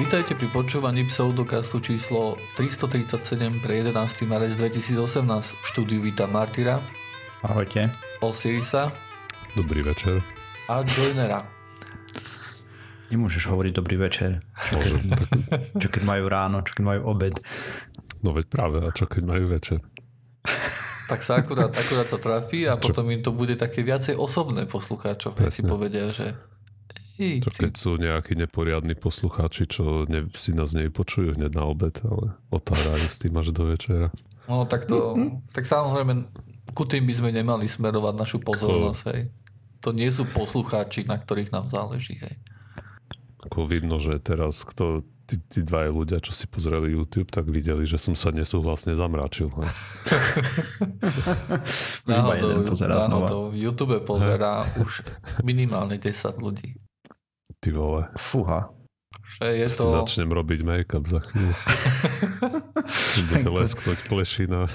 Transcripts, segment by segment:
Vítajte pri počúvaní pseudokastu číslo 337 pre 11. marec 2018. V štúdiu víta Martyra. Ahojte. Osirisa. Dobrý večer. A Joinera. Nemôžeš hovoriť dobrý večer. Môžem. Čo keď majú ráno, čo keď majú obed. No veď práve, a čo keď majú večer? Tak sa akurát, akurát sa trafí a čo? potom im to bude také viacej osobné poslucháčov, keď si povedia, že čo keď sú nejakí neporiadni poslucháči, čo ne, si nás nepočujú hneď na obed, ale otárajú s tým až do večera. No tak to, tak samozrejme ku tým by sme nemali smerovať našu pozornosť, hej. To nie sú poslucháči, na ktorých nám záleží, hej. Ako vidno, že teraz kto, tí, tí dva ľudia, čo si pozreli YouTube, tak videli, že som sa nesúhlasne zamračil. Náhodou, náhodou, YouTube pozerá už minimálne 10 ľudí. Ty vole. Fúha. Že je to... Si začnem robiť make-up za chvíľu. Bude lesknúť plešina.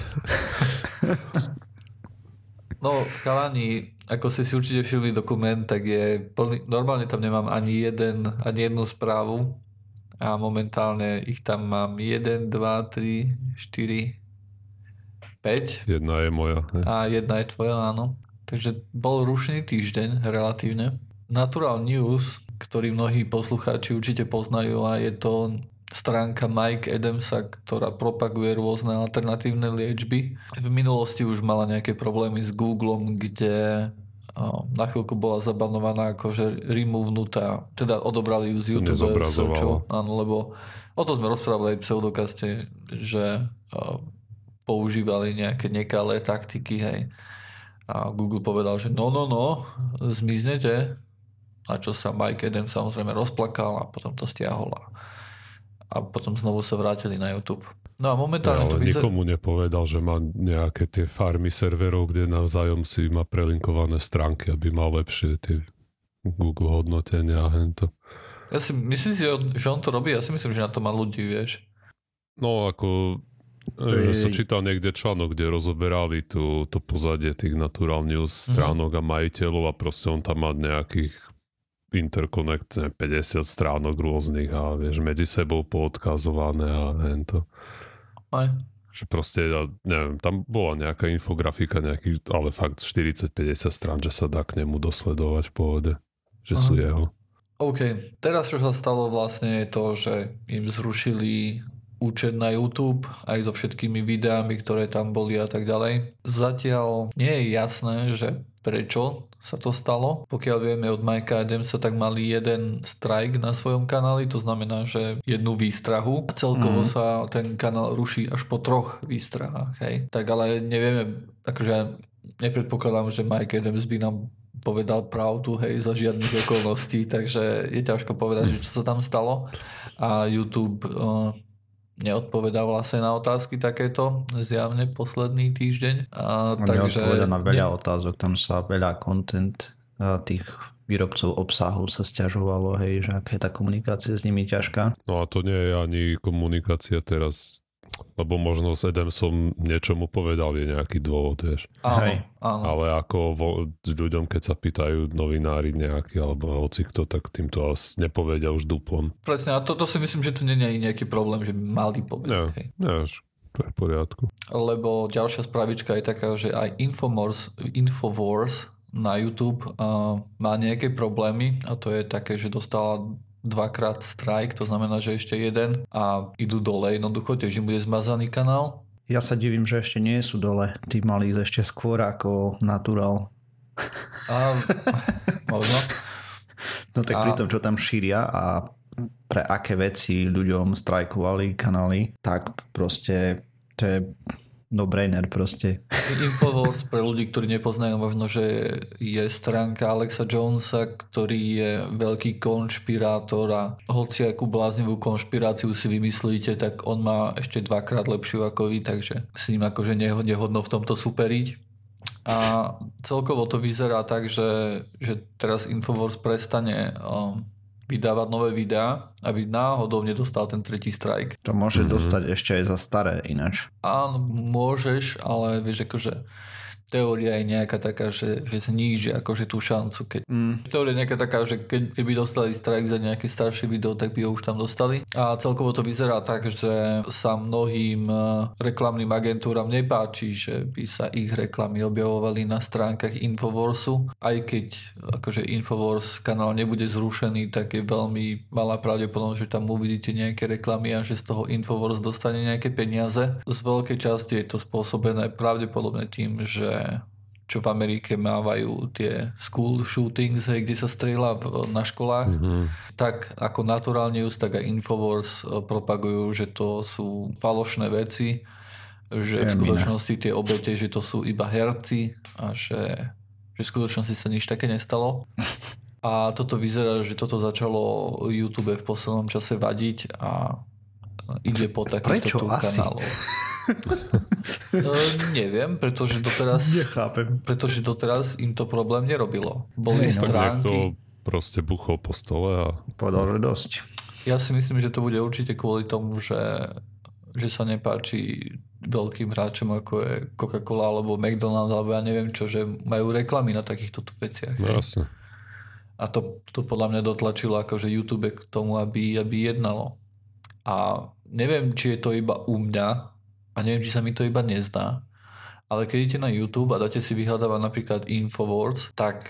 no, chalani, ako ste si určite všimli dokument, tak je plný... Normálne tam nemám ani jeden, ani jednu správu a momentálne ich tam mám 1, 2, 3, 4, 5. Jedna je moja. Ne? A jedna je tvoja, áno. Takže bol rušný týždeň relatívne. Natural News ktorý mnohí poslucháči určite poznajú a je to stránka Mike Adamsa, ktorá propaguje rôzne alternatívne liečby. V minulosti už mala nejaké problémy s Googlem, kde na chvíľku bola zabanovaná akože removenutá, teda odobrali ju z YouTube searchov, áno, lebo o to sme rozprávali aj v pseudokaste, že používali nejaké nekalé taktiky, hej. A Google povedal, že no, no, no, zmiznete, na čo sa Mike Adam samozrejme rozplakal a potom to stiahol a, a potom znovu sa vrátili na YouTube. No a momentálne ja, ale to vyzer... nikomu nepovedal, že má nejaké tie farmy serverov, kde navzájom si má prelinkované stránky, aby mal lepšie tie Google hodnotenia a hento. Ja si myslím si, že on to robí, ja si myslím, že na to má ľudí, vieš. No ako že som čítal niekde článok, kde rozoberali tú, to pozadie tých Natural News mhm. stránok mm-hmm. a majiteľov a proste on tam má nejakých interconnect 50 stránok rôznych a vieš, medzi sebou poodkazované a to. Aj. Že proste, ja neviem, tam bola nejaká infografika, nejaký, ale fakt 40-50 strán, že sa dá k nemu dosledovať v pohode, že Aha. sú jeho. OK, teraz čo sa stalo vlastne je to, že im zrušili účet na YouTube aj so všetkými videami, ktoré tam boli a tak ďalej. Zatiaľ nie je jasné, že prečo sa to stalo. Pokiaľ vieme od Mikea Adamsa, tak mali jeden strike na svojom kanáli, to znamená, že jednu výstrahu. A celkovo mm. sa ten kanál ruší až po troch výstrahách. Hej. Tak ale nevieme, akože nepredpokladám, že Mike Adams by nám povedal pravdu, hej, za žiadnych okolností, takže je ťažko povedať, že čo sa tam stalo. A YouTube uh, neodpovedá vlastne na otázky takéto zjavne posledný týždeň. A, On takže, neodpoveda na veľa ne... otázok, tam sa veľa content tých výrobcov obsahu sa stiažovalo, hej, že aká je tá komunikácia s nimi ťažká. No a to nie je ani komunikácia teraz lebo možno s Adamsom niečomu povedal, je nejaký dôvod, vieš. Áno, áno. Ale ako vo, ľuďom, keď sa pýtajú novinári nejaký, alebo hoci kto, tak týmto asi nepovedia už duplom. Presne, a toto si myslím, že tu nie je nejaký problém, že by mali povedať. Nie, nie, to je v poriadku. Lebo ďalšia spravička je taká, že aj Infomors, Infowars na YouTube uh, má nejaké problémy a to je také, že dostala dvakrát strike, to znamená, že ešte jeden a idú dole jednoducho, tiež im bude zmazaný kanál. Ja sa divím, že ešte nie sú dole. Tí mali ísť ešte skôr ako Natural. A, možno. No tak a... pri tom, čo tam šíria a pre aké veci ľuďom strajkovali kanály, tak proste to je no-brainer proste. Infowars pre ľudí, ktorí nepoznajú možno, že je stránka Alexa Jonesa, ktorý je veľký konšpirátor a hoci akú bláznivú konšpiráciu si vymyslíte, tak on má ešte dvakrát lepšiu ako vy, takže s ním akože nehodno v tomto superiť. A celkovo to vyzerá tak, že, že teraz Infowars prestane um, vydávať nové videá, aby náhodou nedostal ten tretí strike. To môže mm-hmm. dostať ešte aj za staré ináč. Áno, môžeš, ale vieš akože teória je nejaká taká, že, že zníži akože tú šancu. Keď... Mm. Teória je nejaká taká, že keď, keby dostali strike za nejaké staršie video, tak by ho už tam dostali. A celkovo to vyzerá tak, že sa mnohým e, reklamným agentúram nepáči, že by sa ich reklamy objavovali na stránkach Infoworsu. Aj keď akože Infowars kanál nebude zrušený, tak je veľmi malá pravdepodobnosť, že tam uvidíte nejaké reklamy a že z toho Infowars dostane nejaké peniaze. Z veľkej časti je to spôsobené pravdepodobne tým, že čo v Amerike mávajú tie school shootings, hej, kde sa strieľa na školách, mm-hmm. tak ako Natural News, tak aj Infowars e, propagujú, že to sú falošné veci, že v skutočnosti tie obete, že to sú iba herci a že, že v skutočnosti sa nič také nestalo. A toto vyzerá, že toto začalo YouTube v poslednom čase vadiť a ide po takýchto kanálov. Neviem, pretože doteraz... Nechápem. Pretože doteraz im to problém nerobilo. Boli hey, no. stránky... proste buchol po stole a... Povedal, že dosť. Ja si myslím, že to bude určite kvôli tomu, že, že sa nepáči veľkým hráčom ako je Coca-Cola alebo McDonald's alebo ja neviem čo, že majú reklamy na takýchto veciach. No, jasne. A to, to podľa mňa dotlačilo akože YouTube k tomu, aby, aby jednalo. A neviem, či je to iba u mňa, a neviem, či sa mi to iba nezdá, ale keď idete na YouTube a dáte si vyhľadávať napríklad Infowars, tak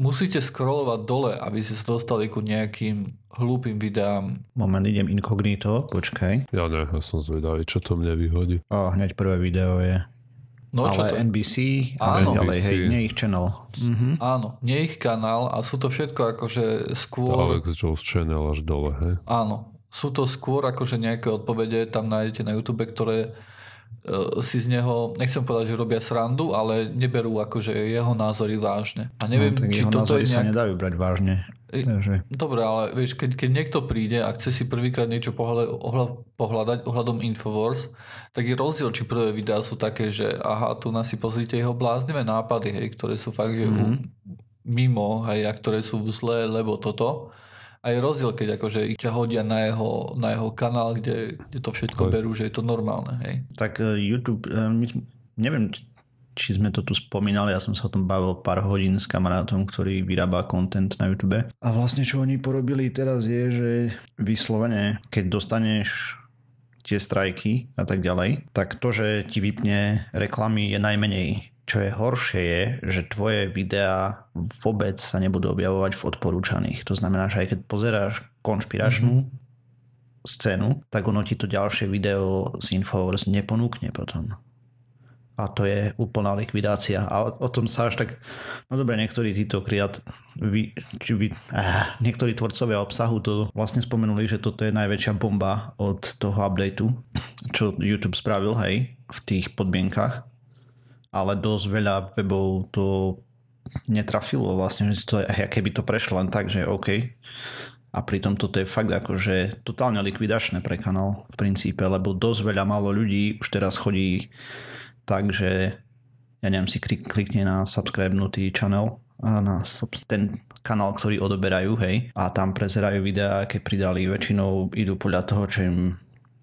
musíte scrollovať dole, aby ste sa dostali ku nejakým hlúpým videám. Moment, idem inkognito, počkaj. Ja ne, ja som zvedavý, čo to mne vyhodí. O, hneď prvé video je. No, ale čo to? NBC a Áno. ďalej, hej, nie ich channel. Mhm. Áno, nie ich kanál a sú to všetko akože skôr... Alex Jones channel až dole, hej? Áno, sú to skôr akože nejaké odpovede, tam nájdete na YouTube, ktoré E, si z neho, nechcem povedať, že robia srandu, ale neberú akože jeho názory vážne. A neviem, no, či jeho toto názory je nejak... sa nedajú brať vážne. Takže... Dobre, ale vieš, keď, keď niekto príde a chce si prvýkrát niečo pohľadať, pohľadať ohľadom Infowars, tak je rozdiel, či prvé videá sú také, že aha, tu nás si pozrite jeho bláznivé nápady, hej, ktoré sú fakt, že mm-hmm. mimo, hej, a ktoré sú zlé, lebo toto a je rozdiel, keď akože ich ťa hodia na jeho, na jeho kanál, kde, kde to všetko Aj. berú, že je to normálne. Hej. Tak uh, YouTube, uh, my, neviem, či sme to tu spomínali, ja som sa o tom bavil pár hodín s kamarátom, ktorý vyrába content na YouTube. A vlastne čo oni porobili teraz je, že vyslovene, keď dostaneš tie strajky a tak ďalej, tak to, že ti vypne reklamy je najmenej čo je horšie je, že tvoje videá vôbec sa nebudú objavovať v odporúčaných. To znamená, že aj keď pozeráš konšpiračnú mm-hmm. scénu, tak ono ti to ďalšie video z Infowars neponúkne potom. A to je úplná likvidácia. A o, tom sa až tak... No dobre, niektorí títo kriat... Vy, či vy, eh, niektorí tvorcovia obsahu to vlastne spomenuli, že toto je najväčšia bomba od toho updateu, čo YouTube spravil, hej, v tých podmienkach ale dosť veľa webov to netrafilo vlastne, že to, keby to prešlo len tak, že OK. A pritom toto je fakt akože totálne likvidačné pre kanál v princípe, lebo dosť veľa málo ľudí už teraz chodí tak, že ja neviem, si klikne na subscribenutý channel na ten kanál, ktorý odoberajú, hej, a tam prezerajú videá, aké pridali, väčšinou idú podľa toho, čo im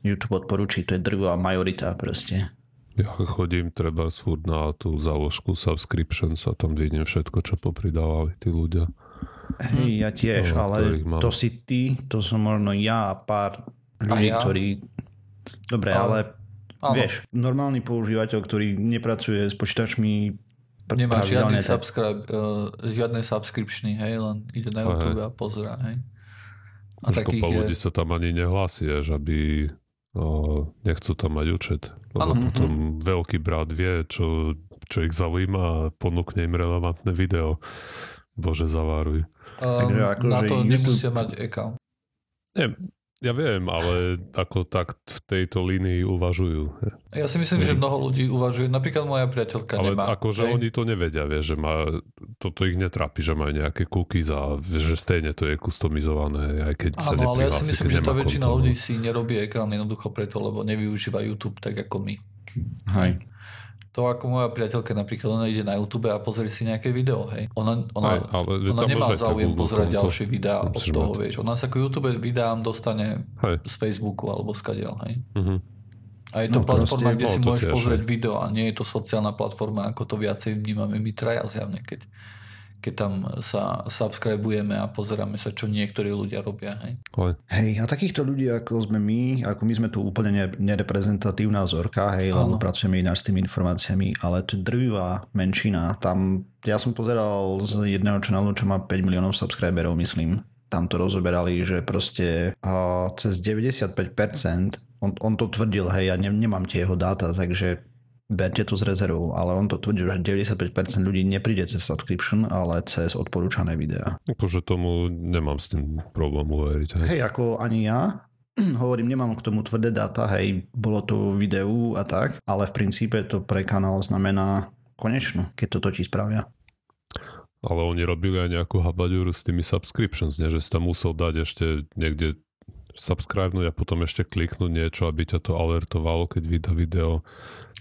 YouTube odporúči, to je drvá majorita proste. Ja chodím treba furt na tú záložku subscription sa tam vidím všetko, čo popridávali tí ľudia. Hej, ja tiež, no, ale to si ty, to som možno ja a pár ľudí, ja? ktorí... Dobre, ale, ale vieš, normálny používateľ, ktorý nepracuje s počítačmi Nemá žiadny, subscribe, uh, žiadne subscriptiony, hej, len ide na YouTube a pozera, hej. A Už takých ľudí sa tam ani nehlási, až aby uh, nechcú tam mať účet. Lebo ano. potom mm-hmm. veľký brat vie, čo, čo ich zaujíma a ponúkne im relevantné video. Bože, zaváruj. Um, Takže ako, na to YouTube... nemusia mať account. Nie, ja viem, ale ako tak v tejto línii uvažujú. Ja si myslím, že mnoho ľudí uvažuje. Napríklad moja priateľka ale nemá. Ale akože hej? oni to nevedia, vie, že má, toto ich netrápi, že majú nejaké cookies a že stejne to je customizované, aj keď sa Áno, ale ja si myslím, že tá väčšina ľudí si nerobí account jednoducho preto, lebo nevyužíva YouTube tak ako my. Hej to ako moja priateľka napríklad, ona ide na YouTube a pozrie si nejaké video, hej. Ona, ona, Aj, ale ona nemá záujem pozerať konto. ďalšie videá od toho, vieš. Ona sa ako YouTube videám dostane hej. z Facebooku alebo z kadiaľ, hej. Uh-huh. A je to No, platforma, kde si bolo to môžeš tiež, pozrieť video a nie je to sociálna platforma, ako to viacej vnímame my traja zjavne, keď, keď tam sa subscribujeme a pozeráme sa, čo niektorí ľudia robia. Hej. Hej, a takýchto ľudí, ako sme my, ako my sme tu úplne ne- nereprezentatívna vzorka, hej, lebo Áno. pracujeme ináč s tými informáciami, ale to je drvivá menšina. Tam, ja som pozeral z jedného kanálu, čo má 5 miliónov subscriberov, myslím. Tam to rozoberali, že proste cez 95%, on, on to tvrdil, hej, ja ne, nemám tie jeho dáta, takže berte to z rezervou, ale on to tvrdil, že 95% ľudí nepríde cez subscription, ale cez odporúčané videá. akože tomu nemám s tým problém uveriť. Hej. Hej, ako ani ja, hovorím, nemám k tomu tvrdé dáta, hej, bolo to videu a tak, ale v princípe to pre kanál znamená konečno, keď toto ti spravia. Ale oni robili aj nejakú habaďuru s tými subscriptions, nie? že si tam musel dať ešte niekde subscribenúť a potom ešte kliknúť niečo, aby ťa to alertovalo, keď vydá video.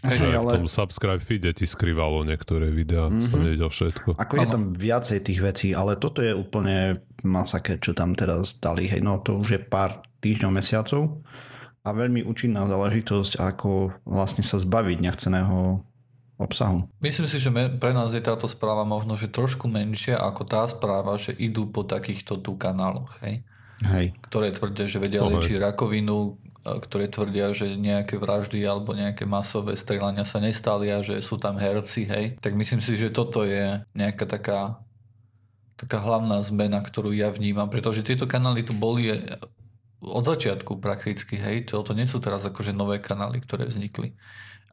Hej, že aj v ale- tom subscribe feede ti skrývalo niektoré videá, mm-hmm. som nevidel všetko. Ako je tam viacej tých vecí, ale toto je úplne masaker, čo tam teraz dali. Hej, no to už je pár týždňov, mesiacov a veľmi účinná záležitosť, ako vlastne sa zbaviť nechceného obsahu. Myslím si, že pre nás je táto správa možno, že trošku menšia ako tá správa, že idú po takýchto tu kanáloch, hej? Hej. ktoré tvrdia, že vedia hej. liečiť rakovinu, ktoré tvrdia, že nejaké vraždy alebo nejaké masové strelania sa nestali a že sú tam herci, hej. Tak myslím si, že toto je nejaká taká taká hlavná zmena, ktorú ja vnímam, pretože tieto kanály tu boli od začiatku prakticky, hej, to, to nie sú teraz akože nové kanály, ktoré vznikli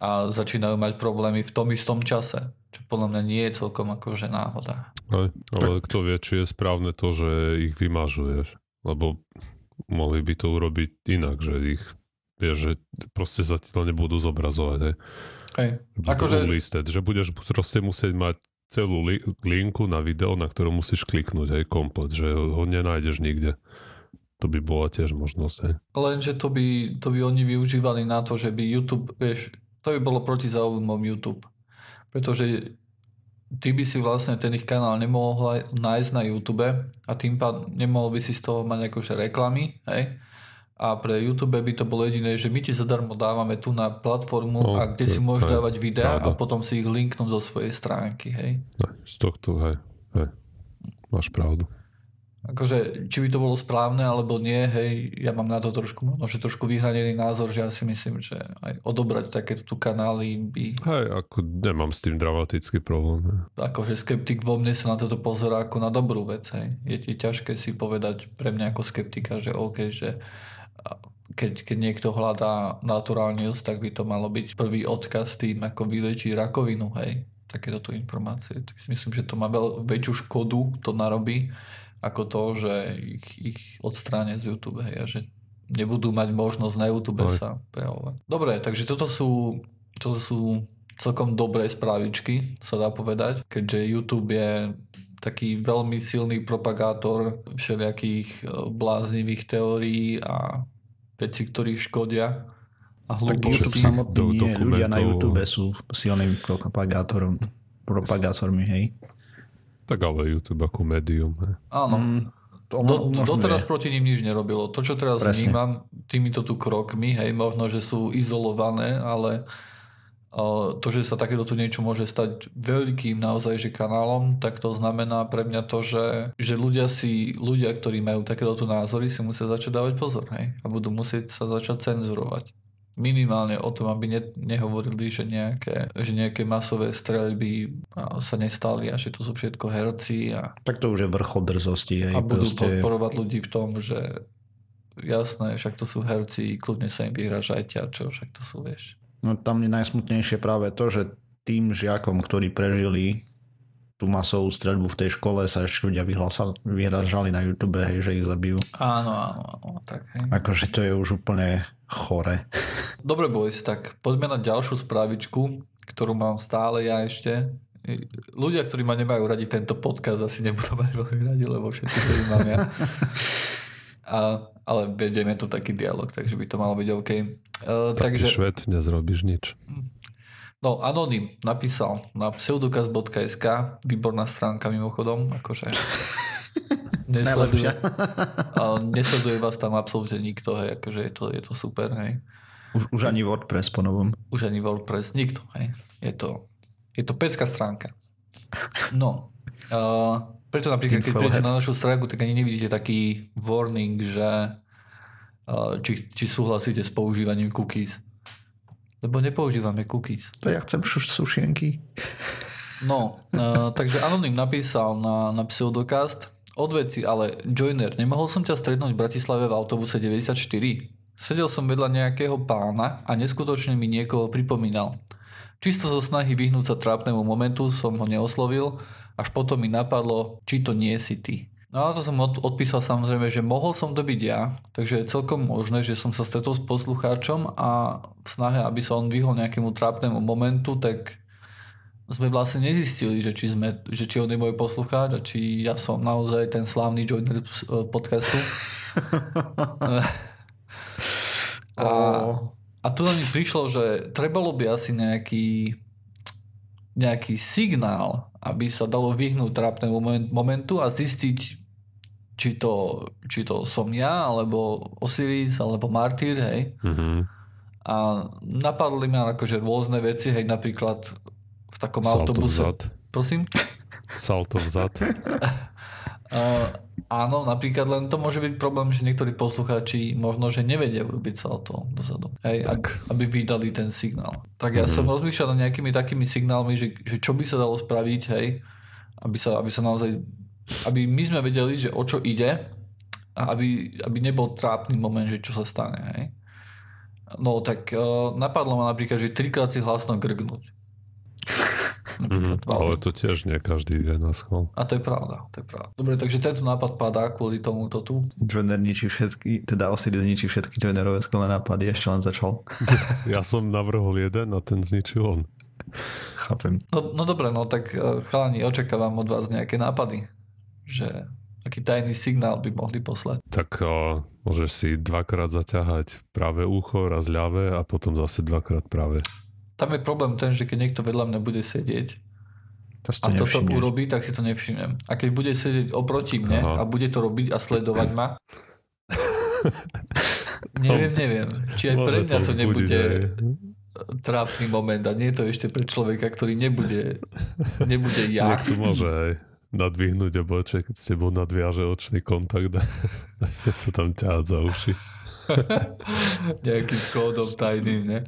a začínajú mať problémy v tom istom čase, čo podľa mňa nie je celkom akože náhoda. Hej, ale kto vie, či je správne to, že ich vymažuješ. Lebo mohli by to urobiť inak, že ich vieš, že proste sa ti to nebudú zobrazovať. Hej. Hej, akože, unlisted, že budeš proste musieť mať celú li- linku na video, na ktorú musíš kliknúť aj komplet, že ho nenájdeš nikde. To by bola tiež možnosť. Hej. Lenže to by, to by oni využívali na to, že by YouTube, vieš, to by bolo proti záujmom YouTube. Pretože ty by si vlastne ten ich kanál nemohol nájsť na YouTube a tým pádom nemohol by si z toho mať akože reklamy, hej? A pre YouTube by to bolo jediné, že my ti zadarmo dávame tu na platformu, No, a kde si to- môžeš hej, dávať videá a potom si ich linknúť zo svojej stránky, hej? Hej, Z tohto, hej, hej. Máš pravdu. Akože, či by to bolo správne alebo nie, hej, ja mám na to trošku, možno, že trošku vyhranený názor, že ja si myslím, že aj odobrať takéto tu kanály by, Hej, ako nemám s tým dramatický problém. Hej. akože skeptik vo mne sa na toto pozerá ako na dobrú vec, hej. Je, je ťažké si povedať pre mňa ako skeptika, že OK, že keď, keď niekto hľadá naturálny news, tak by to malo byť prvý odkaz tým, ako vylečí rakovinu, hej. Takéto tu informácie. Tak si myslím, že to má veľ, väčšiu škodu, to narobí, ako to, že ich, ich odstránia z YouTube, hej, a že nebudú mať možnosť na YouTube Aj. sa prejavovať. Dobre, takže toto sú, toto sú celkom dobré správičky, sa dá povedať, keďže YouTube je taký veľmi silný propagátor všelijakých e, bláznivých teórií a vecí, ktorých škodia a Tak YouTube samotný do- nie, ľudia na. YouTube sú silným propagátorom, propagátormi, hej. Tak ale YouTube ako médium. Áno. Mm, Do, doteraz proti ním nič nerobilo. To, čo teraz Presne. vnímam týmito tu krokmi, hej, možno, že sú izolované, ale o, to, že sa takéto tu niečo môže stať veľkým naozaj že kanálom, tak to znamená pre mňa to, že, že ľudia si, ľudia, ktorí majú takéto tu názory, si musia začať dávať pozor, hej, a budú musieť sa začať cenzurovať. Minimálne o tom, aby ne, nehovorili, že nejaké, že nejaké masové streľby sa nestali a že to sú všetko herci a Tak to už je vrchol drzosti, hej. a budú proste, podporovať ľudí v tom, že jasné, však to sú herci, kľudne sa im vyhražajte a čo, však to sú, vieš. No tam je najsmutnejšie práve to, že tým žiakom, ktorí prežili tú masovú streľbu v tej škole, sa ešte ľudia vyhražali na YouTube, hej, že ich zabijú. Áno, áno, áno, tak hej. Akože to je už úplne chore. Dobre, boys, tak poďme na ďalšiu správičku, ktorú mám stále ja ešte. Ľudia, ktorí ma nemajú radi tento podcast, asi nebudú mať veľmi radi, lebo všetci, ktorí mám ja. A, ale vedieme tu taký dialog, takže by to malo byť OK. Uh, Taký takže... šved, nezrobíš nič. No, Anonym napísal na pseudokaz.sk, výborná stránka mimochodom, akože nesleduje, nesleduje vás tam absolútne nikto, hej, akože je to, je to super, hej. Už, už ani WordPress po novom. Už ani WordPress, nikto. Hej. Je, to, je to pecká stránka. No, uh, preto napríklad, keď prídete na našu stránku, tak ani nevidíte taký warning, že uh, či, či súhlasíte s používaním cookies. Lebo nepoužívame cookies. To ja chcem sušienky. No, uh, takže Anonym napísal na, na pseudocast od veci, ale Joiner, nemohol som ťa stretnúť v Bratislave v autobuse 94? Sedel som vedľa nejakého pána a neskutočne mi niekoho pripomínal. Čisto zo snahy vyhnúť sa trápnemu momentu som ho neoslovil, až potom mi napadlo, či to nie si ty. No a to som od, odpísal samozrejme, že mohol som to byť ja, takže je celkom možné, že som sa stretol s poslucháčom a v snahe, aby sa on vyhol nejakému trápnemu momentu, tak sme vlastne nezistili, že či, sme, že či on je môj poslucháč a či ja som naozaj ten slávny joiner eh, podcastu. a, a tu na mi prišlo, že trebalo by asi nejaký nejaký signál, aby sa dalo vyhnúť trápnemu momentu a zistiť, či to, či to som ja, alebo Osiris, alebo Martyr, hej. Mm-hmm. A napadli ma akože rôzne veci, hej, napríklad v takom Salto autobuse. Vzad. Prosím? Salto vzad. uh, áno, napríklad len to môže byť problém, že niektorí poslucháči možno, že nevedia urobiť salto dozadu. Hej, tak. aby vydali ten signál. Tak ja mm-hmm. som rozmýšľal nad nejakými takými signálmi, že, že čo by sa dalo spraviť, hej, aby sa, aby sa naozaj, aby my sme vedeli, že o čo ide a aby, aby nebol trápny moment, že čo sa stane, hej. No tak uh, napadlo ma napríklad, že trikrát si hlasno grgnúť. Mm-hmm, ale to tiež nie každý vie na schvál. A to je pravda, to je pravda. Dobre, takže tento nápad padá kvôli tomuto tu. Joiner ničí všetky, teda Osiris ničí všetky Joinerové skvelé nápady, ešte len začal. ja som navrhol jeden a ten zničil on. Chápem. No, no dobre, no tak eh, chalani, očakávam od vás nejaké nápady. Že aký tajný signál by mohli poslať. Tak uh, môžeš si dvakrát zaťahať práve ucho, raz ľavé a potom zase dvakrát práve. Tam je problém ten, že keď niekto vedľa mňa bude sedieť to a toto urobí, tak si to nevšimnem. A keď bude sedieť oproti mne Aha. a bude to robiť a sledovať ma, neviem, neviem. Či aj pre mňa to, to nebude aj. trápny moment a nie je to ešte pre človeka, ktorý nebude, nebude ja. Niekto môže aj nadvihnúť oboček, keď s tebou nadviaže očný kontakt a sa tam ťahať za uši. Nejakým kódom tajným, ne?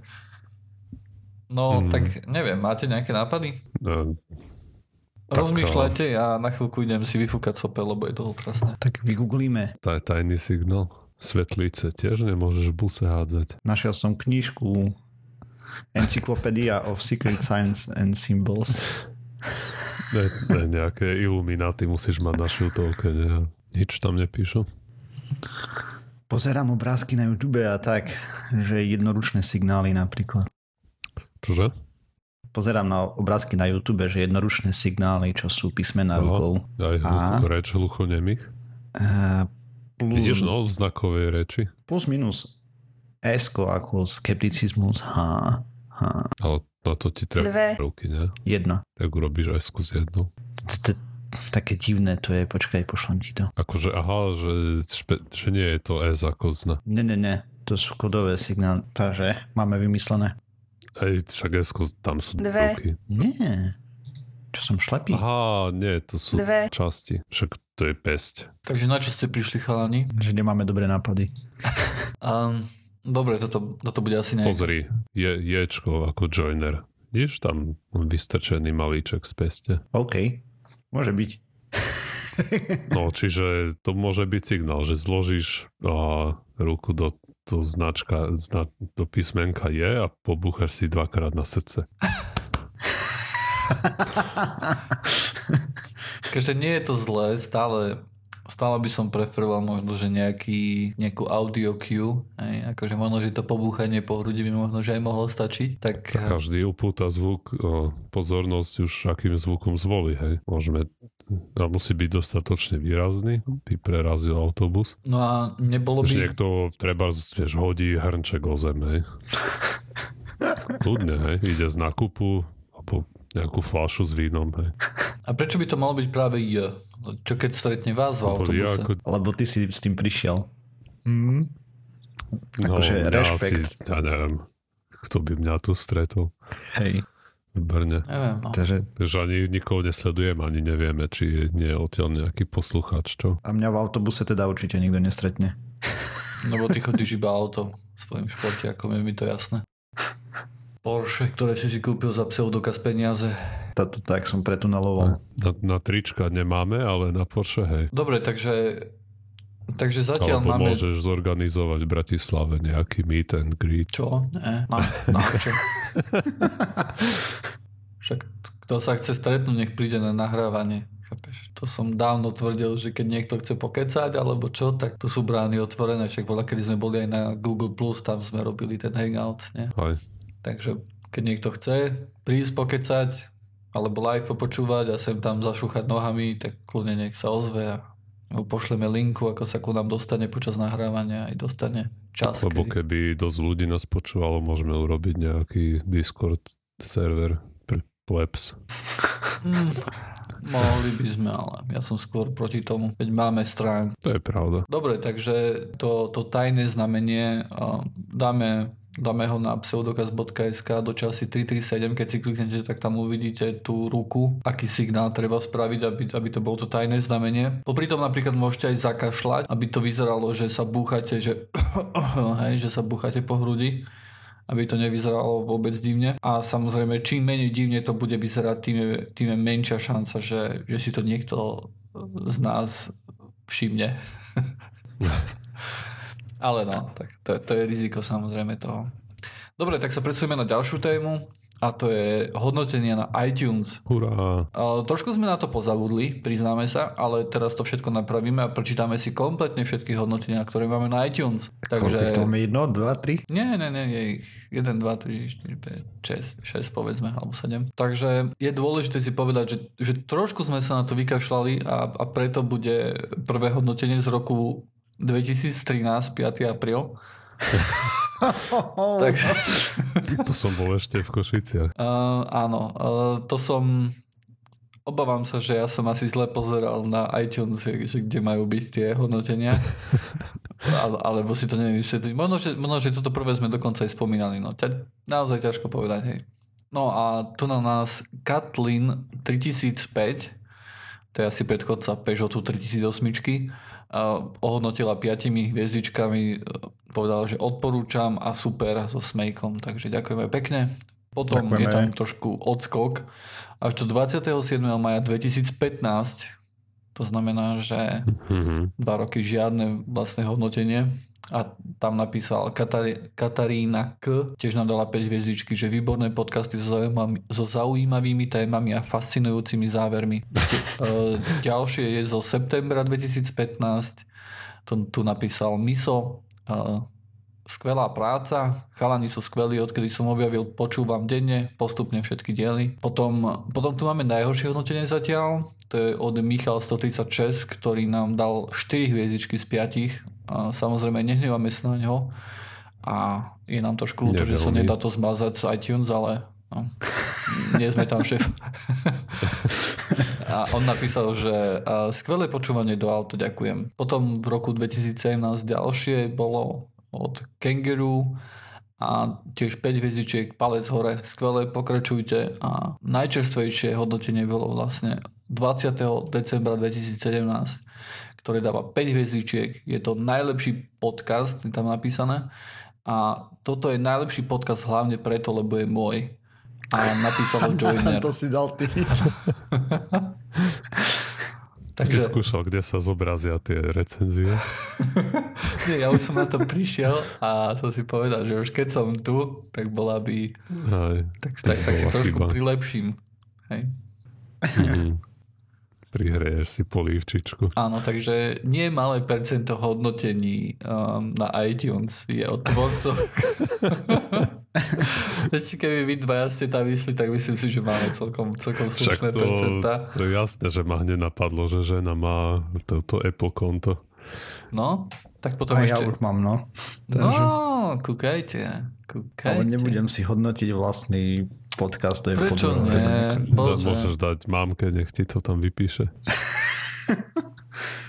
No, mm. tak neviem, máte nejaké nápady? No, Rozmýšľajte, ja na chvíľku idem si vyfúkať sopel, lebo je to otrasné. Tak vygooglíme. To je tajný signál. Svetlice tiež nemôžeš v buse hádzať. Našiel som knižku Encyclopedia of Secret Science and Symbols. Ne, ne, nejaké ilumináty musíš mať na šiltovke, ne? Nič tam nepíšu. Pozerám obrázky na YouTube a tak, že jednoručné signály napríklad. Čože? Pozerám na obrázky na YouTube, že jednoručné signály, čo sú písmená rukou. Aj a... reč hluchonemých? Uh, plus... Vidíš no v znakovej reči? Plus minus S ako skepticizmus H. H. Ale na to ti treba Dve. ruky, ne? Jedna. Tak urobíš S s jednou. Také divné to je, počkaj, pošlem ti to. Akože aha, že, špe, že nie je to S ako zna. Ne, ne, ne, to sú kodové signály, takže máme vymyslené. Hej, však Esko, tam sú Dve. ruky. Nie. Čo som šlepý? Aha, nie, to sú Dve. časti. Však to je pesť. Takže na čo ste prišli, chalani? Že nemáme dobré nápady. um, dobre, toto, toto bude asi nejaké. Pozri, je, ječko ako joiner. Vidíš tam vystrčený malíček z peste? OK, môže byť. No, čiže to môže byť signál, že zložíš a, ruku do to značka, zna, to písmenka je a pobúchaš si dvakrát na srdce. Takže nie je to zlé, stále, stále by som preferoval možno, že nejaký, nejakú audio cue, aj, akože možno, že to pobúchanie po hrudi by možno, že aj mohlo stačiť. Tak... Každý upúta zvuk, o, pozornosť už akým zvukom zvolí, hej. Môžeme a musí byť dostatočne výrazný, by prerazil autobus. No a nebolo by... Že niekto treba, vieš, hodí hrnček o zem, hej. Kľudne, hej. Ide z nákupu alebo nejakú fľašu s vínom, hej. A prečo by to malo byť práve J? Čo keď stretne vás v autobuse? Ja ako... Lebo ty si s tým prišiel. Mm. No, Akože ja rešpekt. Asi, ja neviem, kto by mňa tu stretol Hej. v Brne. Neviem, no. Takže, Že ani nikoho nesledujem, ani nevieme, či je nie je odtiaľ nejaký poslucháč, čo? a mňa v autobuse teda určite nikto nestretne. Lebo ty chodíš iba auto svojim športiakom, je mi to jasné. Porsche, ktoré si si kúpil za pseudokaz peniaze. Tato tak som pretuneloval. Na, na trička nemáme, ale na Porsche, hej. Dobre, takže takže zatiaľ Alebo máme... môžeš zorganizovať v Bratislave nejaký meet and greet. Čo? Nie. Na, na čo? Však kto sa chce stretnúť, nech príde na nahrávanie. Chápeš? To som dávno tvrdil, že keď niekto chce pokecať alebo čo, tak to sú brány otvorené. Však bola, kedy sme boli aj na Google+, tam sme robili ten hangout. Nie? Aj. Takže keď niekto chce prísť pokecať alebo live popočúvať a sem tam zašúchať nohami, tak kľudne nech sa ozve a pošleme linku, ako sa ku nám dostane počas nahrávania aj dostane čas. Lebo keby dosť ľudí nás počúvalo, môžeme urobiť nejaký Discord server pre plebs. Hmm, mohli by sme, ale ja som skôr proti tomu, veď máme stránku. To je pravda. Dobre, takže to, to tajné znamenie dáme, dáme ho na pseudokaz.sk do časy 337, keď si kliknete, tak tam uvidíte tú ruku, aký signál treba spraviť, aby, aby to bolo to tajné znamenie. Popri tom napríklad môžete aj zakašľať, aby to vyzeralo, že sa búchate, že, hej, že sa búchate po hrudi aby to nevyzeralo vôbec divne. A samozrejme, čím menej divne to bude vyzerať, tým je, tým je menšia šanca, že, že si to niekto z nás všimne. Ale no, tak to, to je riziko samozrejme toho. Dobre, tak sa predsujeme na ďalšiu tému a to je hodnotenie na iTunes. Hurá. Trošku sme na to pozavudli, priznáme sa, ale teraz to všetko napravíme a prečítame si kompletne všetky hodnotenia, ktoré máme na iTunes. Koľko ich to máme? Jedno, dva, tri? Nie, nie, nie, je ich 1, 2, 3, 4, 5, 6, 6 povedzme, alebo 7. Takže je dôležité si povedať, že, že trošku sme sa na to vykašľali a, a preto bude prvé hodnotenie z roku 2013, 5. apríl. tak, To som bol ešte v Košiciach. uh, áno, uh, to som... Obávam sa, že ja som asi zle pozeral na iTunes, že, kde majú byť tie hodnotenia. Ale, alebo si to neviem vysvetliť. Možno že, možno, že toto prvé sme dokonca aj spomínali. No, ťa, naozaj ťažko povedať. Hej. No a tu na nás Katlin 3005, to je asi predchodca Peugeotu 3008, uh, ohodnotila piatimi hviezdičkami, uh, povedala, že odporúčam a super so smejkom, takže ďakujeme pekne. Potom Ďakujeme. je tam trošku odskok až do 27. maja 2015, to znamená, že Mhm. dva roky žiadne vlastné hodnotenie a tam napísal Katari, Katarína K, tiež nám dala 5 hviezdičky, že výborné podcasty so, zaujímavými, so zaujímavými témami a fascinujúcimi závermi. E, Ďalšie je zo septembra 2015, to tu napísal Miso, e, skvelá práca, chalani sú skvelí, odkedy som objavil, počúvam denne, postupne všetky diely. Potom, potom tu máme najhoršie hodnotenie zatiaľ, to je od Michal 136, ktorý nám dal 4 hviezdičky z 5. A samozrejme nehnevame sa na ňo a je nám trošku ľúto, že sa nedá to zmazať z iTunes, ale no, nie sme tam šéf. A on napísal, že skvelé počúvanie do auta, ďakujem. Potom v roku 2017 ďalšie bolo od Kangaroo a tiež 5 hviezdičiek, palec hore, skvelé, pokračujte a najčerstvejšie hodnotenie bolo vlastne 20. decembra 2017, ktoré dáva 5 hviezdičiek, je to najlepší podcast, je tam napísané a toto je najlepší podcast hlavne preto, lebo je môj a napísal ho Joiner. to si dal ty. Si Takže, skúšal, kde sa zobrazia tie recenzie? nie, ja už som na to prišiel a som si povedal, že už keď som tu, tak bola by Aj. tak, tak, tak si bola trošku chyba. prilepším. Hej. Mhm. Prihreješ si polívčičku. Áno, takže nie malé percento hodnotení um, na iTunes je od tvorcov. Ešte keby vy dvaja ste tam vyšli, tak myslím si, že máme celkom, celkom Však slušné to, percentá. to je jasné, že ma hneď napadlo, že žena má toto Apple konto. No, tak potom A ja ešte... už mám, no. No, kúkajte. kúkajte. Ale nebudem si hodnotiť vlastný podcast. To je Prečo podľa- nie? Bože. môžeš dať mámke, nech ti to tam vypíše.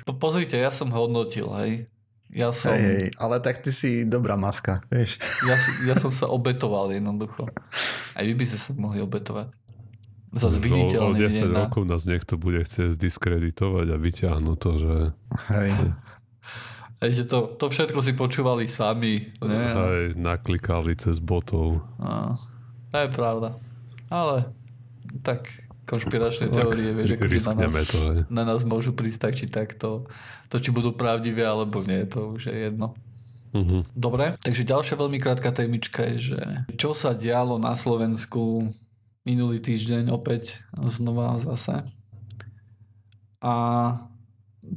Po- Pozrite, ja som hodnotil, hej. Ja som... Hej, hej, ale tak ty si dobrá maska, vieš. Ja, ja som sa obetoval jednoducho. Aj vy by ste sa mohli obetovať. Za zviditeľný. O, o 10 na... rokov nás niekto bude chcieť zdiskreditovať a vyťahnuť to, že... Hej. Hej, že to, to všetko si počúvali sami. Ne? Aj naklikali cez botov. No, to je pravda. Ale tak konšpiračné teórie, vieš, ako na nás, to, na nás môžu prísť tak, či tak to, to, či budú pravdivé alebo nie, to už je jedno. Uh-huh. Dobre, takže ďalšia veľmi krátka témička je, že čo sa dialo na Slovensku minulý týždeň opäť znova zase. A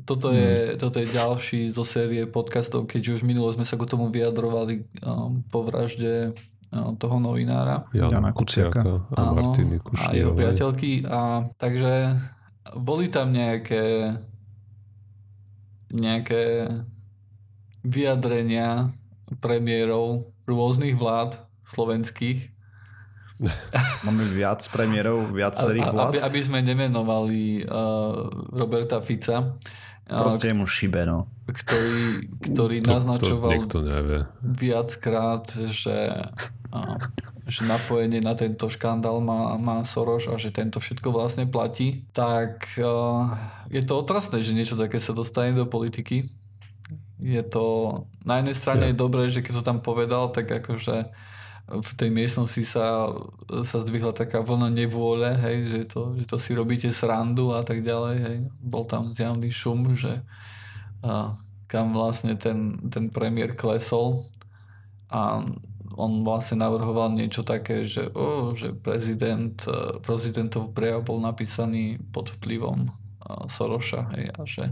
toto je, hmm. toto je ďalší zo série podcastov, keďže už minulo sme sa k tomu vyjadrovali um, po vražde toho novinára. Jana Kuciaka a Martiny A jeho priateľky. A, takže boli tam nejaké nejaké vyjadrenia premiérov rôznych vlád slovenských. Máme viac premiérov, viacerých vlád? Aby, aby sme nemenovali uh, Roberta Fica. Proste mu šibe, no. Ktorý, ktorý to, naznačoval to nevie. viackrát, že že napojenie na tento škandál má, má Soros a že tento všetko vlastne platí, tak je to otrasné, že niečo také sa dostane do politiky. Je to na jednej strane yeah. je dobré, že keď to tam povedal, tak akože v tej miestnosti sa, sa zdvihla taká vlna nevôle, hej, že, to, že to si robíte srandu a tak ďalej. Hej. Bol tam zjavný šum, že a, kam vlastne ten, ten premiér klesol a on vlastne navrhoval niečo také, že, oh, že prezident, e, prezidentov prejav bol napísaný pod vplyvom e, Soroša hej, a že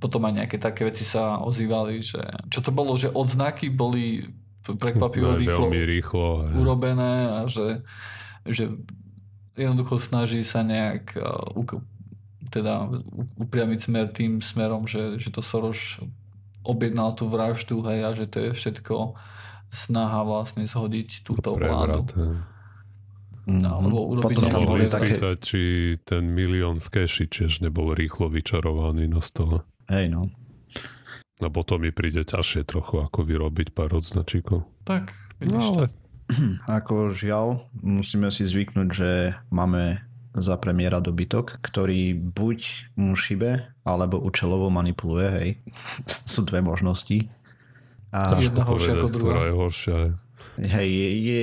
potom aj nejaké také veci sa ozývali, že čo to bolo, že odznaky boli prekvapivo rýchlo, rýchlo urobené a že, že jednoducho snaží sa nejak uh, teda upriamiť smer tým smerom, že, že to Soros objednal tú vraždu hej, a že to je všetko snaha vlastne zhodiť túto vládu. No, alebo urobiť Potom sa mohli také... spýtať, či ten milión v keši tiež nebol rýchlo vyčarovaný na stole. Hej no. A potom mi príde ťažšie trochu, ako vyrobiť pár odznačíkov. Tak, vidíš no, ale... to. Ako žiaľ, musíme si zvyknúť, že máme za premiéra dobytok, ktorý buď mu šibe, alebo účelovo manipuluje, hej. Sú dve možnosti. A jedna horšia ako druhá. Ktorá je horšia. Hej, je, je,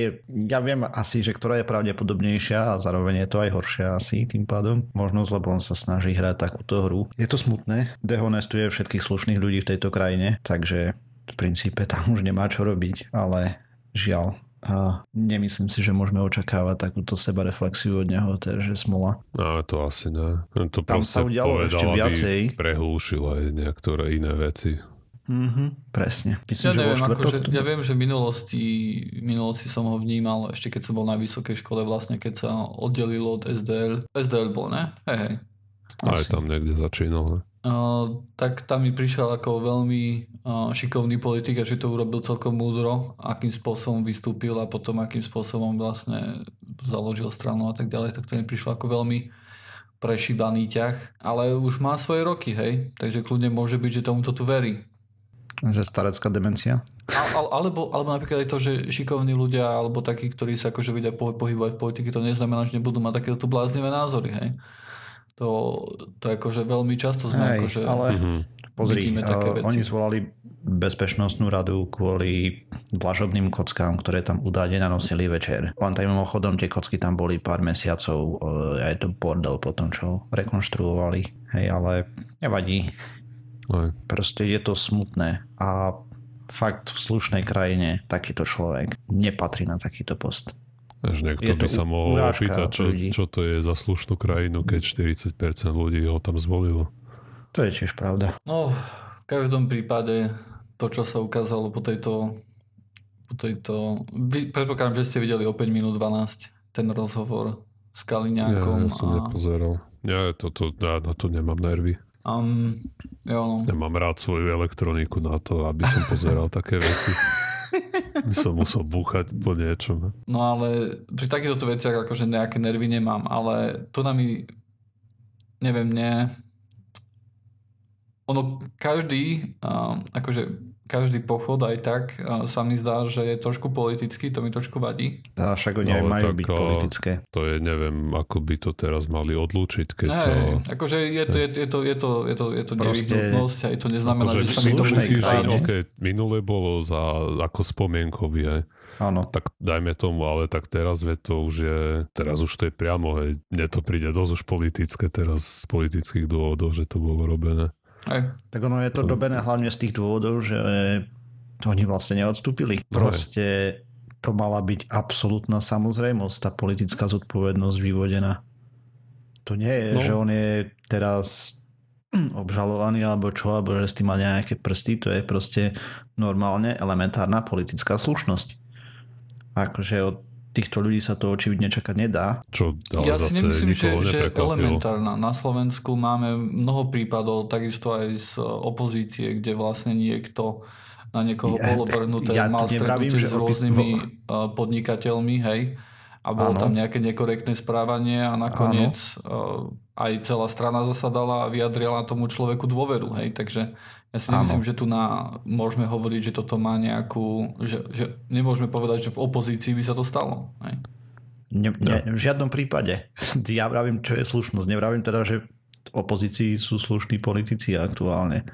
ja viem asi, že ktorá je pravdepodobnejšia a zároveň je to aj horšia asi tým pádom. Možno, lebo on sa snaží hrať takúto hru. Je to smutné, dehonestuje všetkých slušných ľudí v tejto krajine, takže v princípe tam už nemá čo robiť, ale žiaľ, a nemyslím si, že môžeme očakávať takúto sebareflexiu od neho, takže smola. No, to asi ne. To Tam sa udialo ešte viacej. Prehlúšil aj niektoré iné veci. Mm-hmm, presne. Myslím, ja, že neviem, ako, že, ja viem, že v minulosti, v minulosti som ho vnímal, ešte keď som bol na vysokej škole, vlastne keď sa oddelilo od SDL. SDL bol, ne? Hej, hej. Aj tam niekde začínal, ne? Uh, tak tam mi prišiel ako veľmi uh, šikovný politik a že to urobil celkom múdro, akým spôsobom vystúpil a potom akým spôsobom vlastne založil stranu a tak ďalej, tak to mi prišlo ako veľmi prešíbaný ťah, ale už má svoje roky, hej, takže kľudne môže byť, že tomuto tu verí. Že starecká demencia? A, alebo, alebo napríklad aj to, že šikovní ľudia alebo takí, ktorí sa akože vedia pohybovať v politike, to neznamená, že nebudú mať takéto tu bláznivé názory, hej. To, to akože veľmi často sme hej, akože ale mm-hmm. pozri, také veci. oni zvolali bezpečnostnú radu kvôli dlažobným kockám, ktoré tam údajne nanosili večer. Len tak mimochodom tie kocky tam boli pár mesiacov, aj to bordel potom, čo rekonštruovali. Hej, ale nevadí. Aj. Proste je to smutné a fakt v slušnej krajine takýto človek nepatrí na takýto post. Až niekto by sa mohol opýtať, čo, čo to je za slušnú krajinu, keď 40% ľudí ho tam zvolilo. To je tiež pravda. No, v každom prípade to, čo sa ukázalo po tejto, po tejto vy, predpokladám, že ste videli o 5 minút 12 ten rozhovor s Kaliňákom. Ja, ja som a... nepozeral. Ja to, to, ja na to nemám nervy. Um, jo, no. Nemám rád svoju elektroniku na to, aby som pozeral také veci. By som musel búchať po niečom. No ale pri takýchto veciach akože nejaké nervy nemám, ale to na mi neviem, nie ono každý, akože každý pochod aj tak sa mi zdá, že je trošku politický, to mi trošku vadí. A však oni no, aj majú byť politické. To je, neviem, ako by to teraz mali odlúčiť, keď ne, to... akože je to, je, je to, je to, je to, je to nevyhnutnosť, aj to neznamená, akože že sa mi to musí okay, minule bolo za, ako spomienkový, aj. Áno. Tak dajme tomu, ale tak teraz je to už je, teraz už to je priamo, hej, mne to príde dosť už politické teraz z politických dôvodov, že to bolo robené. Aj. Tak ono je to dobené hlavne z tých dôvodov, že oni vlastne neodstúpili. Proste to mala byť absolútna samozrejmosť, tá politická zodpovednosť vyvodená. To nie je, no. že on je teraz obžalovaný alebo čo, alebo že s tým má nejaké prsty, to je proste normálne elementárna politická slušnosť. Akože od týchto ľudí sa to očividne čakať nedá. Čo, ale ja si nemyslím, že, že elementárna. Na Slovensku máme mnoho prípadov, takisto aj z opozície, kde vlastne niekto na niekoho ja, bolo vrhnuté, ja mal stretnutie s rôznymi vo... podnikateľmi, hej, a bolo ano. tam nejaké nekorektné správanie a nakoniec ano. aj celá strana zasadala a vyjadrila tomu človeku dôveru, hej, takže ja si nemyslím, že tu na, môžeme hovoriť, že toto má nejakú, že, že nemôžeme povedať, že v opozícii by sa to stalo. Hej? Ne, ne, v žiadnom prípade. Ja vravím, čo je slušnosť. Nevravím teda, že v opozícii sú slušní politici aktuálne.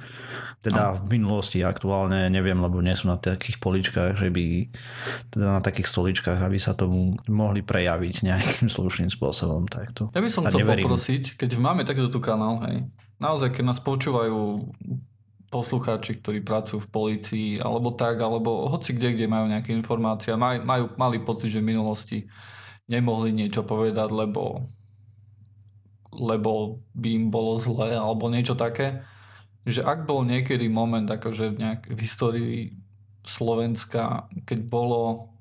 Teda v minulosti aktuálne neviem, lebo nie sú na takých poličkách, že by teda na takých stoličkách, aby sa tomu mohli prejaviť nejakým slušným spôsobom. Takto. Ja by som chcel poprosiť, keď máme takýto tu kanál, hej, naozaj, keď nás počúvajú poslucháči, ktorí pracujú v polícii, alebo tak, alebo hoci kde, kde majú nejaké informácie maj, majú, mali pocit, že v minulosti nemohli niečo povedať, lebo, lebo by im bolo zle, alebo niečo také, že ak bol niekedy moment akože v, nejak, v histórii Slovenska, keď bolo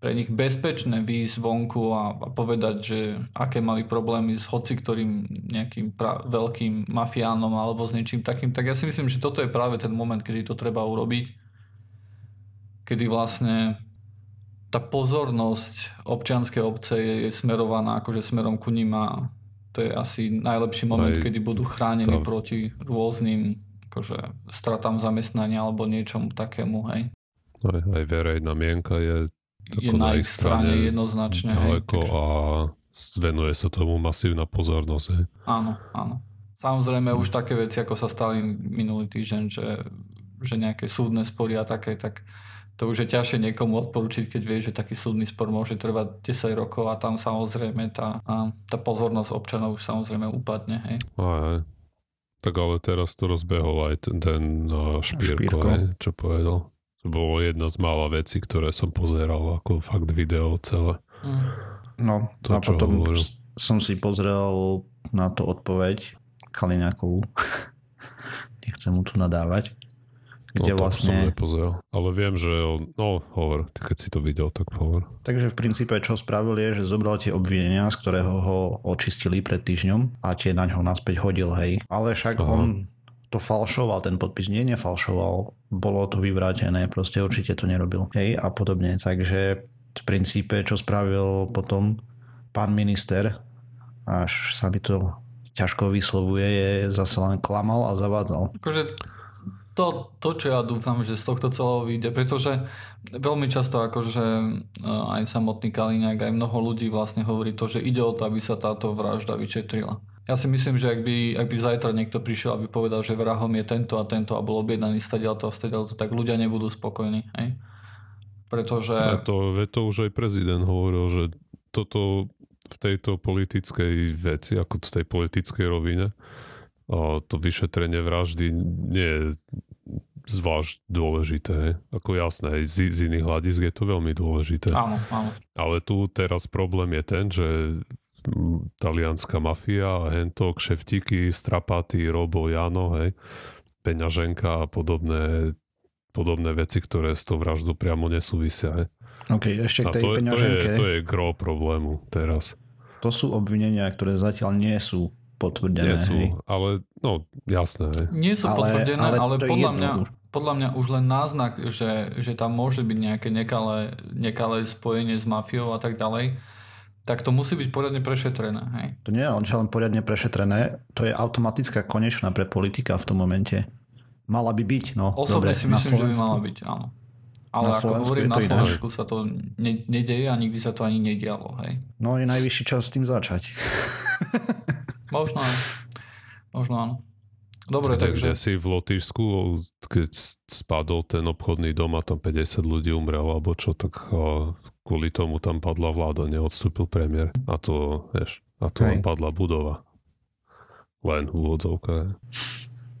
pre nich bezpečné výjsť vonku a, a povedať, že aké mali problémy s hoci ktorým nejakým pra- veľkým mafiánom alebo s niečím takým, tak ja si myslím, že toto je práve ten moment, kedy to treba urobiť. Kedy vlastne tá pozornosť občianskej obce je, je smerovaná akože smerom ku ním a to je asi najlepší moment, aj, kedy budú chránení to... proti rôznym akože stratám zamestnania alebo niečom takému, hej. Aj, aj verejná mienka je je na ich strane, strane jednoznačne. Ďaleko hej, a venuje sa tomu masívna pozornosť. Hej. Áno, áno. Samozrejme už také veci, ako sa stali minulý týždeň, že, že nejaké súdne spory a také, tak to už je ťažšie niekomu odporučiť, keď vie, že taký súdny spor môže trvať 10 rokov a tam samozrejme tá, tá pozornosť občanov už samozrejme upadne. Hej. Aj, tak ale teraz to rozbehol aj ten, ten uh, Špírko, Špírko. čo povedal. To bolo jedna z mála vecí, ktoré som pozeral ako fakt video celé. Mm. No to, a potom hovoril. som si pozrel na to odpoveď Kaliňákovú. Nechcem mu tu nadávať. Kde no, vlastne... som nepozrel. Ale viem, že... On... No, hovor. Ty keď si to videl, tak hovor. Takže v princípe, čo spravil je, že zobral tie obvinenia, z ktorého ho očistili pred týždňom a tie na ňo naspäť hodil, hej. Ale však Aha. on to falšoval, ten podpis nie nefalšoval, bolo to vyvrátené, proste určite to nerobil. Hej, a podobne. Takže v princípe, čo spravil potom pán minister, až sa mi to ťažko vyslovuje, je zase len klamal a zavádzal. Akože to, to, čo ja dúfam, že z tohto celého vyjde, pretože veľmi často akože eh, aj samotný Kaliňák, aj mnoho ľudí vlastne hovorí to, že ide o to, aby sa táto vražda vyčetrila. Ja si myslím, že ak by, ak by zajtra niekto prišiel, aby povedal, že vrahom je tento a tento a bol objednaný stadiaľ to a stadiaľ to, tak ľudia nebudú spokojní. Hej? Pretože... A to, to už aj prezident hovoril, že toto v tejto politickej veci, ako v tej politickej rovine, to vyšetrenie vraždy nie je zvlášť dôležité. Ako jasné, z, z iných hľadisk je to veľmi dôležité. Áno, áno. Ale tu teraz problém je ten, že talianská mafia hento, kšeftiky, strapaty, Robo, Jano, hej, peňaženka a podobné, podobné veci, ktoré s tou vraždou priamo nesúvisia. Hej. OK, ešte k tej to, peňaženke. To je, to je gro problému teraz. To sú obvinenia, ktoré zatiaľ nie sú potvrdené. Nie sú, hej. ale no jasné. Hej. Nie sú ale, potvrdené, ale, ale podľa mňa podľa mňa už len náznak, že, že tam môže byť nejaké nekalé, nekalé spojenie s mafiou a tak ďalej tak to musí byť poriadne prešetrené. Hej? To nie je len, poriadne prešetrené, to je automatická konečná pre politika v tom momente. Mala by byť, no. Osobne dobre, si myslím, že by mala byť, áno. Ale na ako hovorím, na Slovensku sa to ne, nedeje a nikdy sa to ani nedialo, hej. No je najvyšší čas s tým začať. Možno áno. Možno áno. Dobre, takže... takže... si v Lotyšsku, keď spadol ten obchodný dom a tam 50 ľudí umrelo, alebo čo, tak kvôli tomu tam padla vláda, neodstúpil premiér. A to, vieš, a to padla budova. Len úvodzovka.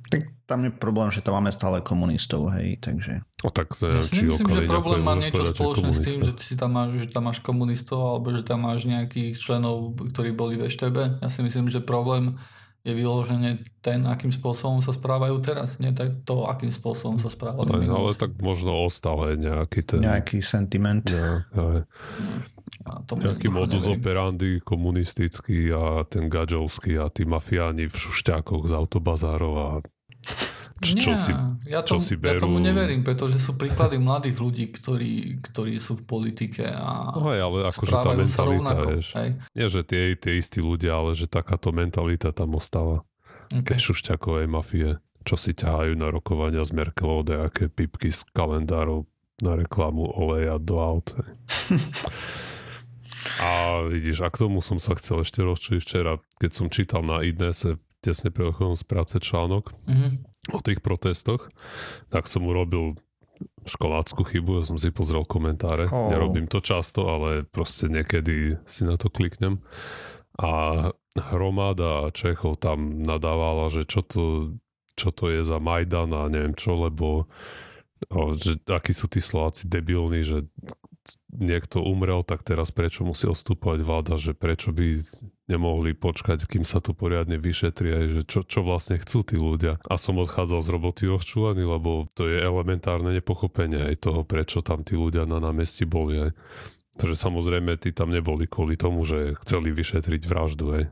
Tak tam je problém, že tam máme stále komunistov, hej, takže... O tak to ja si myslím, že problém má niečo spoločné s tým, že, si tam máš, že tam máš komunistov alebo že tam máš nejakých členov, ktorí boli v EŠTB. Ja si myslím, že problém je vyložené ten, akým spôsobom sa správajú teraz, nie tak to, akým spôsobom sa správali. Aj, ale tak možno ostal aj nejaký ten... Nejaký sentiment. Nejak, aj, nejaký modus neviem. operandi komunistický a ten gadžovský a tí mafiáni v šušťákoch z autobazárov a čo, Nie, si, ja, tom, čo si berú... ja tomu neverím, pretože sú príklady mladých ľudí, ktorí, ktorí sú v politike a no hej, ale akože tá mentalita, rovnako, vieš. Hej. Nie, že tie, tie istí ľudia, ale že takáto mentalita tam ostáva. Okay. Tej šušťakovej mafie, čo si ťahajú na rokovania z Merkelov, aké pipky z kalendárov na reklamu oleja do aut. a vidíš, a k tomu som sa chcel ešte rozčuť včera, keď som čítal na Idnese tesne pre z práce článok, mm-hmm o tých protestoch, tak som urobil školácku chybu, ja som si pozrel komentáre. Oh. Nerobím to často, ale proste niekedy si na to kliknem. A hromada Čechov tam nadávala, že čo to, čo to je za Majdan a neviem čo, lebo o, že akí sú tí Slováci debilní, že niekto umrel, tak teraz prečo musí odstúpať vláda, že prečo by nemohli počkať, kým sa tu poriadne vyšetria, že čo, čo vlastne chcú tí ľudia. A som odchádzal z roboty rozčúvaný, lebo to je elementárne nepochopenie aj toho, prečo tam tí ľudia na námestí boli. Aj. Takže samozrejme, tí tam neboli kvôli tomu, že chceli vyšetriť vraždu. Aj.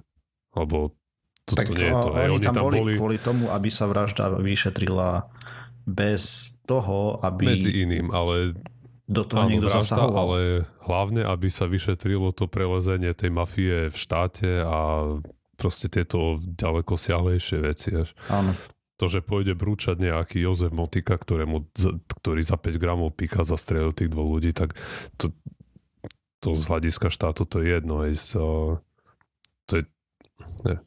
Lebo to, tak to nie je to. Aj. Oni, oni tam, tam boli, boli kvôli tomu, aby sa vražda vyšetrila bez toho, aby... Medzi iným, ale do toho Áno, niekto zasahoval. Ale hlavne, aby sa vyšetrilo to prelezenie tej mafie v štáte a proste tieto ďaleko siahlejšie veci. Až. Áno. To, že pôjde brúčať nejaký Jozef Motika, ktorému, ktorý za 5 gramov píka zastrelil tých dvoch ľudí, tak to, to z hľadiska štátu to je jedno. Aj z, to je, ne,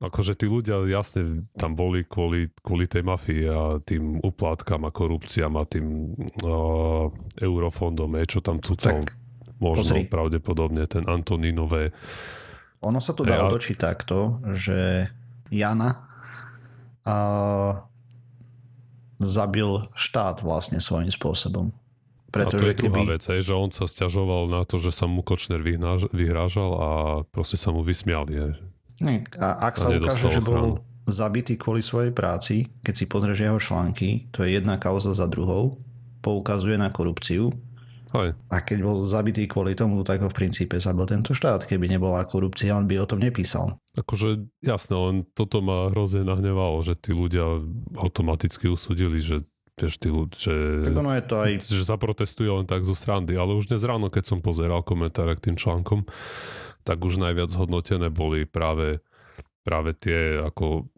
Akože tí ľudia jasne tam boli kvôli, kvôli tej mafii a tým uplátkam a korupciám a tým uh, eurofondom, je, čo tam cucal možno pozri. pravdepodobne ten Antoninové. Ono sa tu dá ja... otočiť takto, že Jana uh, zabil štát vlastne svojím spôsobom. Pretože a to je keby... vec, je, že on sa stiažoval na to, že sa mu Kočner vyhrážal a proste sa mu vysmiali. Nie. A ak sa ukáže, že bol zabitý kvôli svojej práci, keď si pozrieš jeho články, to je jedna kauza za druhou, poukazuje na korupciu. Hej. A keď bol zabitý kvôli tomu, tak ho v princípe zabil tento štát. Keby nebola korupcia, on by o tom nepísal. Akože jasné, len toto ma hrozne nahnevalo, že tí ľudia automaticky usudili, že vieš, tí ľudia, že, tak ono je to aj... že zaprotestujú len tak zo strandy. Ale už dnes ráno, keď som pozeral komentáre k tým článkom, tak už najviac hodnotené boli práve, práve tie ako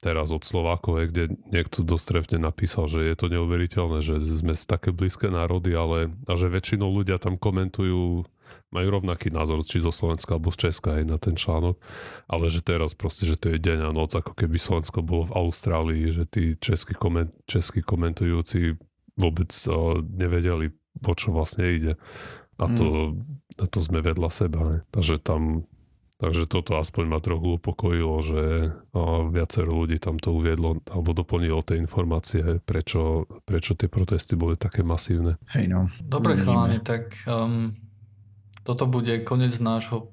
teraz od Slovákov, kde niekto dostrefne napísal, že je to neuveriteľné, že sme také blízke národy, ale a že väčšinou ľudia tam komentujú, majú rovnaký názor, či zo Slovenska alebo z Česka aj na ten článok, ale že teraz proste, že to je deň a noc, ako keby Slovensko bolo v Austrálii, že tí českí, českí komentujúci vôbec nevedeli, o čo vlastne ide. A to, mm. a to sme vedľa seba. Ne? Takže tam Takže toto aspoň ma trochu upokojilo, že viacero ľudí tam to uviedlo alebo doplnilo tie informácie, prečo, prečo tie protesty boli také masívne. Hej no. Dobre chalani, tak um, toto bude koniec nášho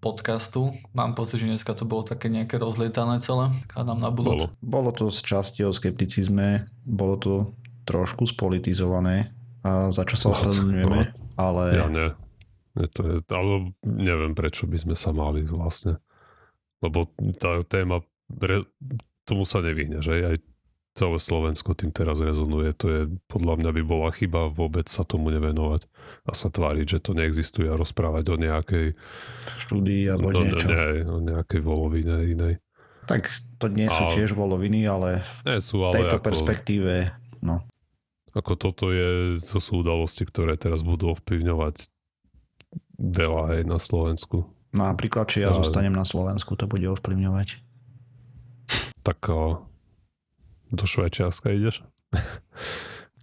podcastu. Mám pocit, že dneska to bolo také nejaké rozlietané celé. Kádam na budúc. Bolo. bolo to z časti o skepticizme, bolo to trošku spolitizované, a za čo sa ospravedlňujeme ale... Ja nie. nie to je, ale neviem, prečo by sme sa mali vlastne. Lebo tá téma, re, tomu sa nevyhne, že aj celé Slovensko tým teraz rezonuje. To je, podľa mňa by bola chyba vôbec sa tomu nevenovať a sa tváriť, že to neexistuje a rozprávať o nejakej štúdii alebo o, niečo. Nie, o nejakej volovine inej. Tak to nie sú A- tiež voloviny, ale v Nie sú, ale tejto ako, perspektíve, no. Ako toto je, to sú udalosti, ktoré teraz budú ovplyvňovať veľa aj na Slovensku. No napríklad, či ja Ale- zostanem na Slovensku, to bude ovplyvňovať. Tak a, do Švajčiarska ideš?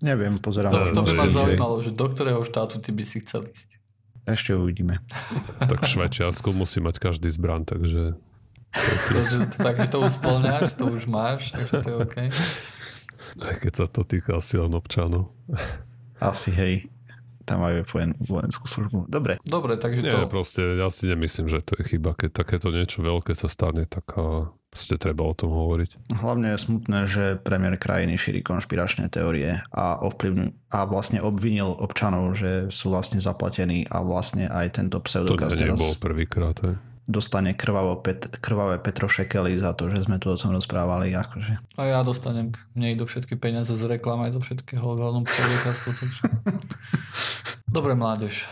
Neviem, pozerám. To, to by ma zaujímalo, že do ktorého štátu ty by si chcel ísť. Ešte uvidíme. Tak v Švajčiarsku musí mať každý zbran, takže Takže, to už splňaš, to už máš, takže to je OK. Aj keď sa to týka asi len občanov. Asi hej. Tam majú vojen, vojenskú službu. Dobre, Dobre, takže Nie, to... proste ja si nemyslím, že to je chyba. Keď takéto niečo veľké sa stane, tak a, proste treba o tom hovoriť. hlavne je smutné, že premiér krajiny šíri konšpiračné teórie a, ovplyvňu, a vlastne obvinil občanov, že sú vlastne zaplatení a vlastne aj tento To pseudokaz nebol teraz prvýkrát. Dostane krvavo pet, krvavé Petrošekely za to, že sme tu o tom rozprávali. Akože. A ja dostanem, mne idú všetky peniaze z reklam aj zo všetkého hľadom podcastu. Dobre, mládež.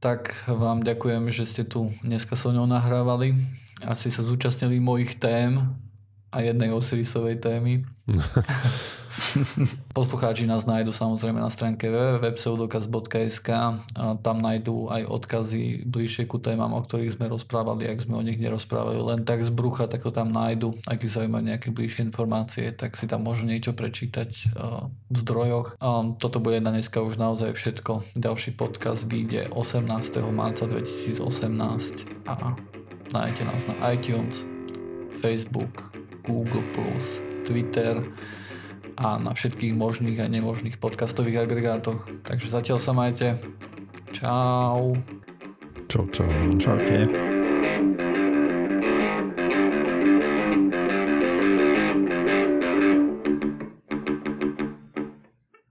Tak vám ďakujem, že ste tu dneska so mnou nahrávali. Asi sa zúčastnili mojich tém a jednej Osirisovej témy. Poslucháči nás nájdu samozrejme na stránke www.pseudokaz.sk tam nájdú aj odkazy bližšie ku témam, o ktorých sme rozprávali, ak sme o nich nerozprávali len tak z brucha, tak to tam nájdu. Ak ich zaujímajú nejaké bližšie informácie, tak si tam môžu niečo prečítať uh, v zdrojoch. Toto bude na dneska už naozaj všetko. Ďalší podcast vyjde 18. marca 2018 a nájdete nás na iTunes, Facebook, Google+, Twitter a na všetkých možných a nemožných podcastových agregátoch. Takže zatiaľ sa majte. Čau. Čau, čau. Čaute.